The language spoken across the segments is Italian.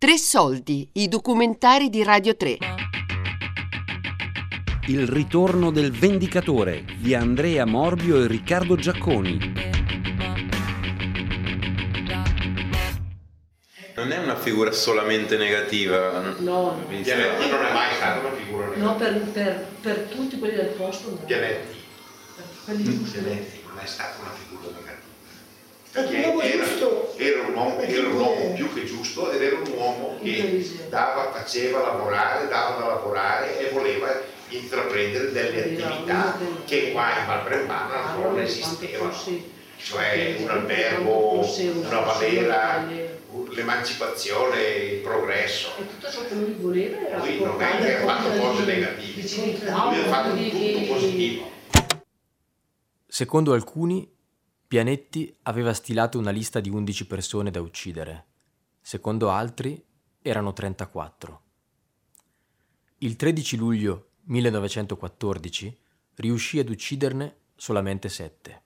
Tre soldi, i documentari di Radio 3. Il ritorno del Vendicatore di Andrea Morbio e Riccardo Giacconi. Non è una figura solamente negativa. No, Pianetti non è mai stata una figura negativa. no per, per, per tutti quelli del posto no. Pianetti, Per quelli. Pianetti non è stata una figura negativa. Perché era, giusto. era un uomo, era un uomo più che giusto ed era un uomo che dava, faceva lavorare, dava da lavorare e voleva intraprendere delle attività che qua in Valbrembana Ah, non esistevano. Cioè un albergo, una persona l'emancipazione, il progresso. E tutto ciò che lui voleva era Lui non è che ha fatto cose negative. Lui ha fatto di- tutto positivo. Secondo alcuni, Pianetti aveva stilato una lista di 11 persone da uccidere. Secondo altri, erano 34. Il 13 luglio 1914 riuscì ad ucciderne solamente 7.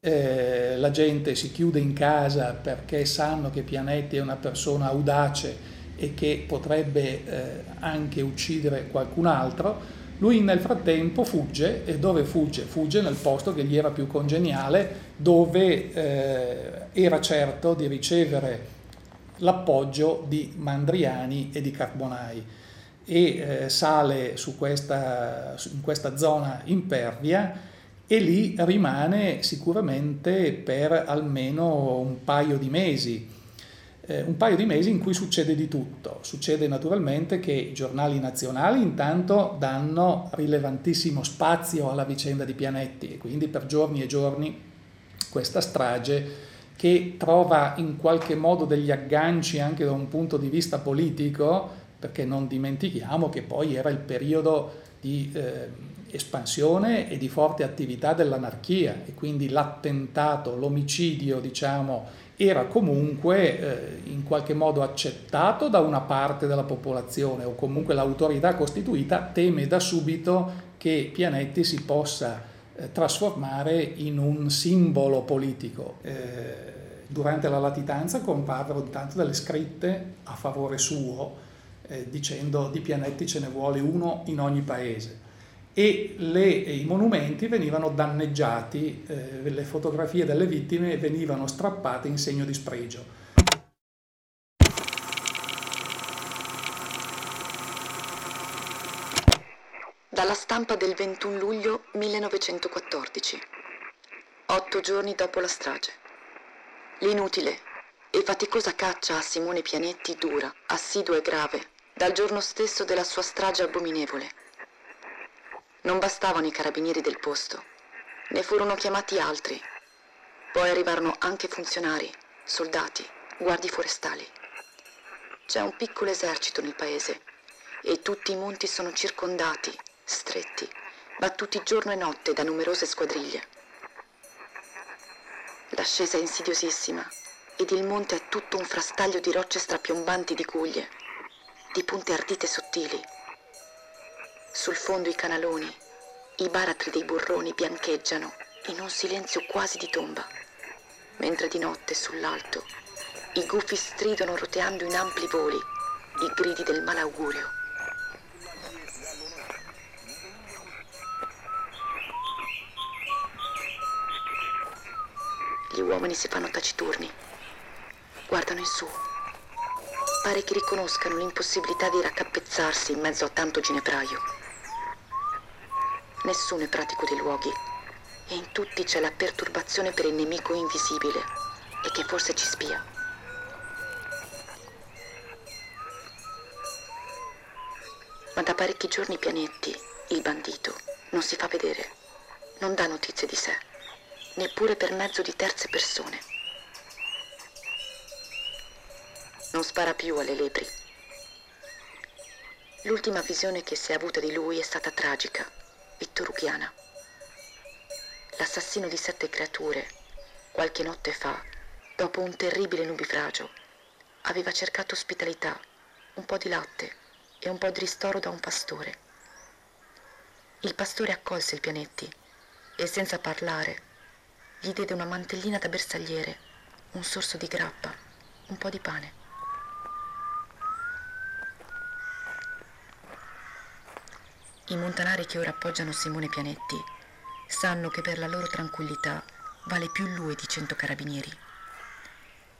Eh, la gente si chiude in casa perché sanno che Pianetti è una persona audace e che potrebbe eh, anche uccidere qualcun altro. Lui nel frattempo fugge e dove fugge? Fugge nel posto che gli era più congeniale, dove eh, era certo di ricevere l'appoggio di Mandriani e di Carbonai e eh, sale su questa, in questa zona impervia e lì rimane sicuramente per almeno un paio di mesi. Eh, un paio di mesi in cui succede di tutto. Succede naturalmente che i giornali nazionali intanto danno rilevantissimo spazio alla vicenda di Pianetti e quindi per giorni e giorni questa strage che trova in qualche modo degli agganci anche da un punto di vista politico, perché non dimentichiamo che poi era il periodo di eh, espansione e di forte attività dell'anarchia e quindi l'attentato, l'omicidio, diciamo, era comunque eh, in qualche modo accettato da una parte della popolazione o comunque l'autorità costituita teme da subito che Pianetti si possa eh, trasformare in un simbolo politico. Eh, durante la latitanza comparvero intanto delle scritte a favore suo, eh, dicendo di Pianetti ce ne vuole uno in ogni paese. E le- i monumenti venivano danneggiati, eh, le fotografie delle vittime venivano strappate in segno di spregio. Dalla stampa del 21 luglio 1914, otto giorni dopo la strage. L'inutile e faticosa caccia a Simone Pianetti dura, assidua e grave, dal giorno stesso della sua strage abominevole. Non bastavano i carabinieri del posto, ne furono chiamati altri. Poi arrivarono anche funzionari, soldati, guardie forestali. C'è un piccolo esercito nel paese e tutti i monti sono circondati, stretti, battuti giorno e notte da numerose squadriglie. L'ascesa è insidiosissima ed il monte è tutto un frastaglio di rocce strapiombanti di guglie, di punte ardite sottili. Sul fondo i canaloni, i baratri dei burroni biancheggiano in un silenzio quasi di tomba, mentre di notte sull'alto i gufi stridono roteando in ampli voli i gridi del malaugurio. Gli uomini si fanno taciturni, guardano in su. Pare che riconoscano l'impossibilità di raccapezzarsi in mezzo a tanto ginepraio. Nessuno è pratico dei luoghi e in tutti c'è la perturbazione per il nemico invisibile e che forse ci spia. Ma da parecchi giorni Pianetti, il bandito, non si fa vedere, non dà notizie di sé, neppure per mezzo di terze persone. Non spara più alle lepri. L'ultima visione che si è avuta di lui è stata tragica, vittoruchiana. L'assassino di sette creature, qualche notte fa, dopo un terribile nubifragio, aveva cercato ospitalità, un po' di latte e un po' di ristoro da un pastore. Il pastore accolse il pianetti e senza parlare gli diede una mantellina da bersagliere, un sorso di grappa, un po' di pane. I montanari che ora appoggiano Simone Pianetti sanno che per la loro tranquillità vale più lui di cento carabinieri.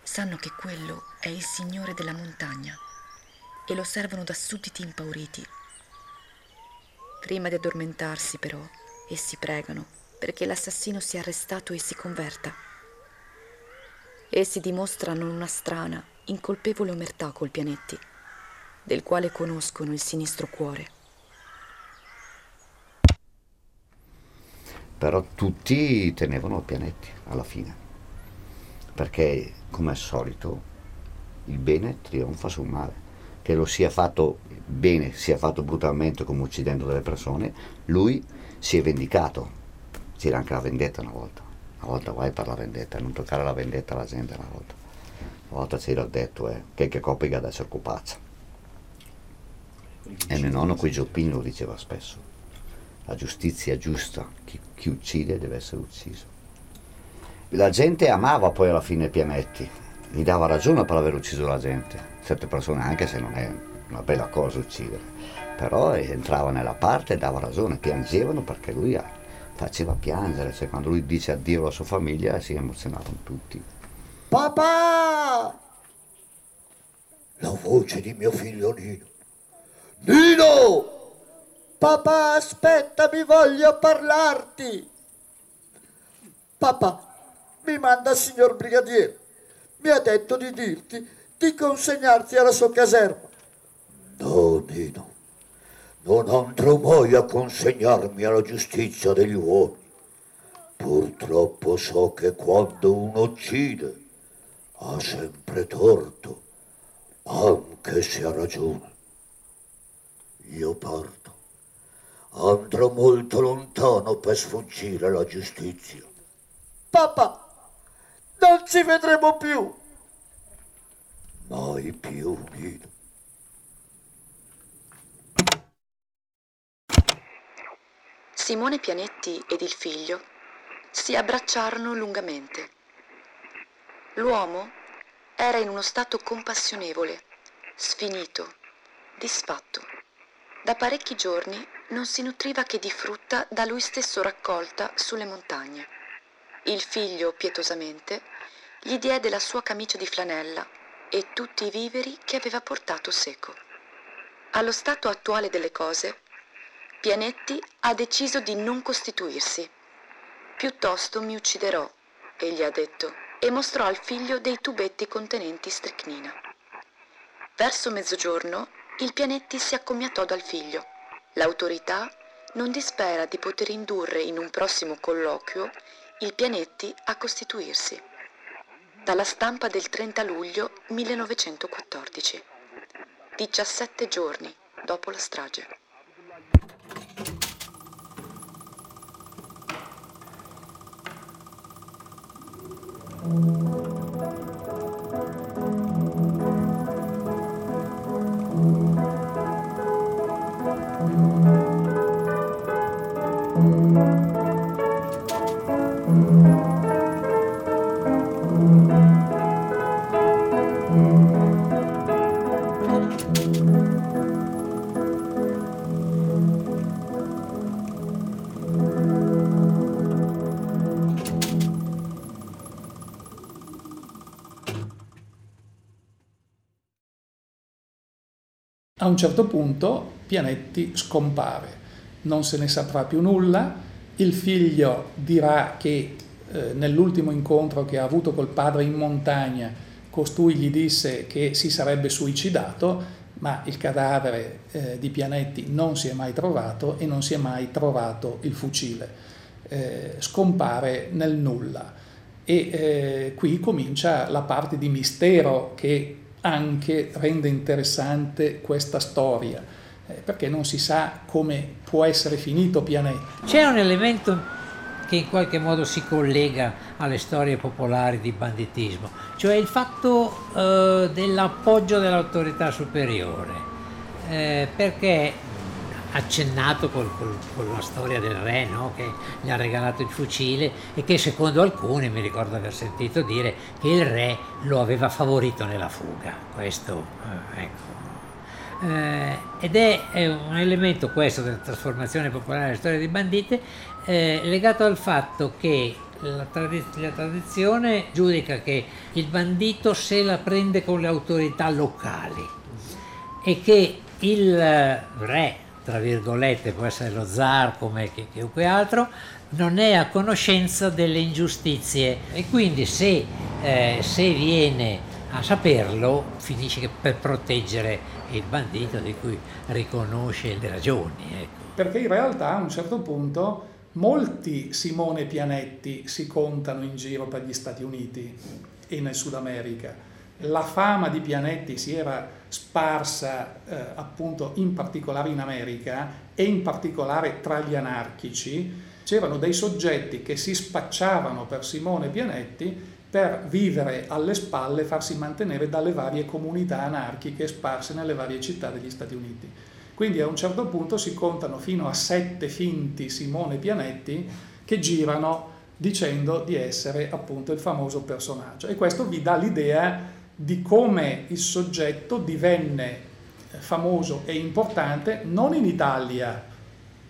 Sanno che quello è il signore della montagna e lo osservano da sudditi impauriti. Prima di addormentarsi, però, essi pregano perché l'assassino sia arrestato e si converta. Essi dimostrano una strana, incolpevole omertà col Pianetti, del quale conoscono il sinistro cuore. Però tutti tenevano pianetti alla fine, perché come al solito il bene trionfa sul male, che lo sia fatto bene, sia fatto brutalmente come uccidendo delle persone, lui si è vendicato, c'era anche la vendetta una volta, una volta vai per la vendetta, non toccare la vendetta alla gente una volta, una volta c'era detto eh, che che coppiga adesso occupazza. E mio nonno qui Gioppini lo diceva spesso la giustizia giusta, chi, chi, uccide deve essere ucciso. La gente amava poi alla fine Pianetti, gli dava ragione per aver ucciso la gente, certe persone anche se non è una bella cosa uccidere, però entrava nella parte e dava ragione, piangevano perché lui faceva piangere, cioè quando lui dice addio alla sua famiglia si emozionavano tutti. Papà! La voce di mio figlio Nino. Nino! Papà, aspettami, voglio parlarti. Papà, mi manda il signor brigadiere. Mi ha detto di dirti di consegnarti alla sua caserma. No, Nino, non andrò mai a consegnarmi alla giustizia degli uomini. Purtroppo so che quando uno uccide ha sempre torto, anche se ha ragione. Io parto andrò molto lontano per sfuggire alla giustizia. Papà, non ci vedremo più. Mai più, Nino. Simone Pianetti ed il figlio si abbracciarono lungamente. L'uomo era in uno stato compassionevole, sfinito, disfatto. Da parecchi giorni non si nutriva che di frutta da lui stesso raccolta sulle montagne. Il figlio, pietosamente, gli diede la sua camicia di flanella e tutti i viveri che aveva portato seco. Allo stato attuale delle cose, Pianetti ha deciso di non costituirsi. Piuttosto mi ucciderò, egli ha detto, e mostrò al figlio dei tubetti contenenti stricnina. Verso mezzogiorno il Pianetti si accomiatò dal figlio L'autorità non dispera di poter indurre in un prossimo colloquio il Pianetti a costituirsi. Dalla stampa del 30 luglio 1914, 17 giorni dopo la strage. A un certo punto Pianetti scompare, non se ne saprà più nulla, il figlio dirà che eh, nell'ultimo incontro che ha avuto col padre in montagna, costui gli disse che si sarebbe suicidato, ma il cadavere eh, di Pianetti non si è mai trovato e non si è mai trovato il fucile. Eh, scompare nel nulla. E eh, qui comincia la parte di mistero che anche rende interessante questa storia, eh, perché non si sa come può essere finito Pianetti. C'è un elemento che in qualche modo si collega alle storie popolari di banditismo, cioè il fatto eh, dell'appoggio dell'autorità superiore, eh, perché accennato col, col, con la storia del re no? che gli ha regalato il fucile e che secondo alcuni mi ricordo aver sentito dire che il re lo aveva favorito nella fuga. Questo, eh, ecco. Eh, ed è, è, un elemento questo della trasformazione popolare della storia di bandite eh, legato al fatto che la, tradiz- la, tradizione giudica che il bandito se la prende con le autorità locali e che il re, tra virgolette, può essere lo zar come chiunque altro, non è a conoscenza delle ingiustizie e quindi se, eh, se viene a saperlo finisce per proteggere il bandito di cui riconosce le ragioni. Ecco. Perché in realtà a un certo punto molti Simone Pianetti si contano in giro per gli Stati Uniti e nel Sud America. La fama di Pianetti si era sparsa eh, appunto in particolare in America e in particolare tra gli anarchici. C'erano dei soggetti che si spacciavano per Simone Pianetti per vivere alle spalle e farsi mantenere dalle varie comunità anarchiche sparse nelle varie città degli Stati Uniti. Quindi a un certo punto si contano fino a sette finti Simone Pianetti che girano dicendo di essere appunto il famoso personaggio. E questo vi dà l'idea di come il soggetto divenne famoso e importante non in Italia,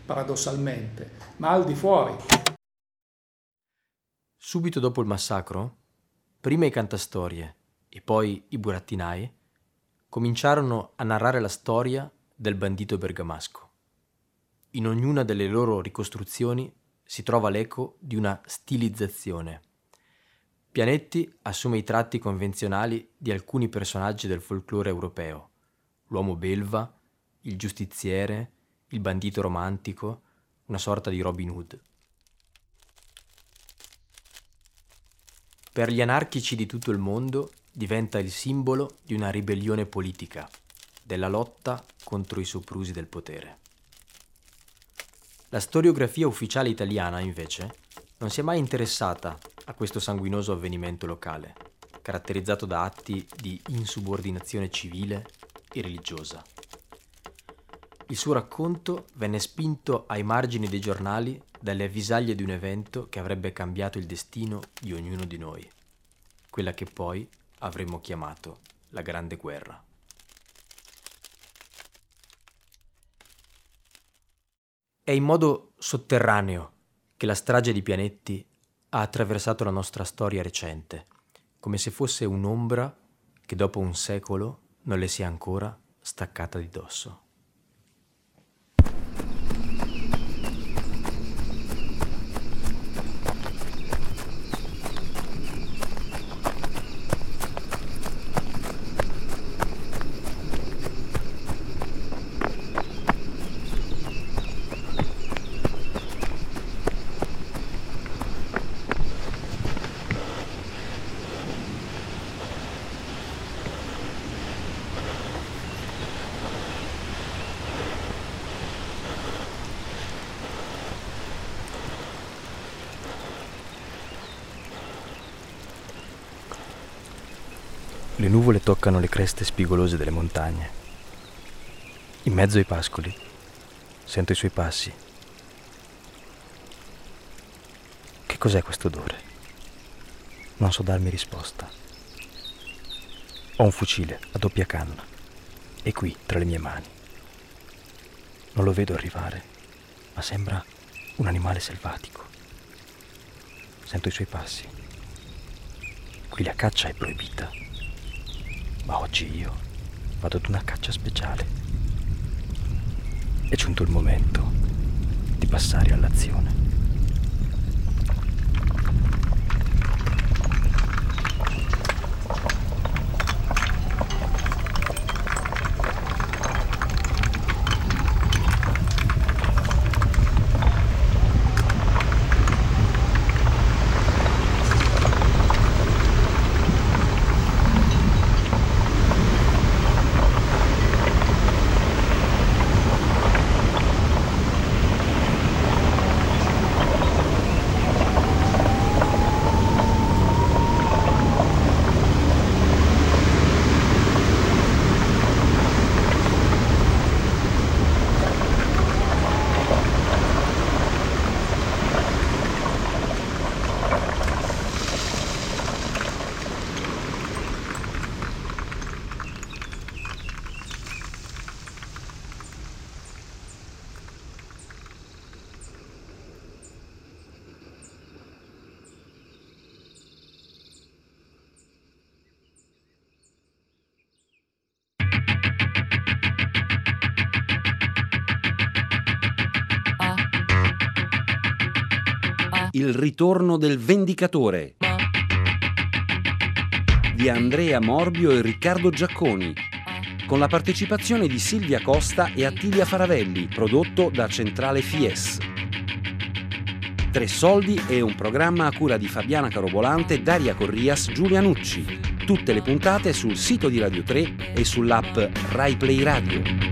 paradossalmente, ma al di fuori. Subito dopo il massacro, prima i cantastorie e poi i burattinai cominciarono a narrare la storia del bandito bergamasco. In ognuna delle loro ricostruzioni si trova l'eco di una stilizzazione. Pianetti assume i tratti convenzionali di alcuni personaggi del folklore europeo, l'uomo belva, il giustiziere, il bandito romantico, una sorta di Robin Hood. per gli anarchici di tutto il mondo diventa il simbolo di una ribellione politica, della lotta contro i soprusi del potere. La storiografia ufficiale italiana, invece, non si è mai interessata a questo sanguinoso avvenimento locale, caratterizzato da atti di insubordinazione civile e religiosa. Il suo racconto venne spinto ai margini dei giornali dalle avvisaglie di un evento che avrebbe cambiato il destino di ognuno di noi, quella che poi avremmo chiamato la Grande Guerra. È in modo sotterraneo che la strage di Pianetti ha attraversato la nostra storia recente, come se fosse un'ombra che dopo un secolo non le sia ancora staccata di dosso. Le nuvole toccano le creste spigolose delle montagne. In mezzo ai pascoli sento i suoi passi. Che cos'è questo odore? Non so darmi risposta. Ho un fucile a doppia canna. È qui, tra le mie mani. Non lo vedo arrivare, ma sembra un animale selvatico. Sento i suoi passi. Qui la caccia è proibita. Ma oggi io vado ad una caccia speciale. È giunto il momento di passare all'azione. Il ritorno del Vendicatore di Andrea Morbio e Riccardo Giacconi, con la partecipazione di Silvia Costa e Attilia Faravelli, prodotto da Centrale Fies. Tre soldi è un programma a cura di Fabiana Carobolante, Daria Corrias, Giulia Nucci. Tutte le puntate sul sito di Radio 3 e sull'app RaiPlay Radio.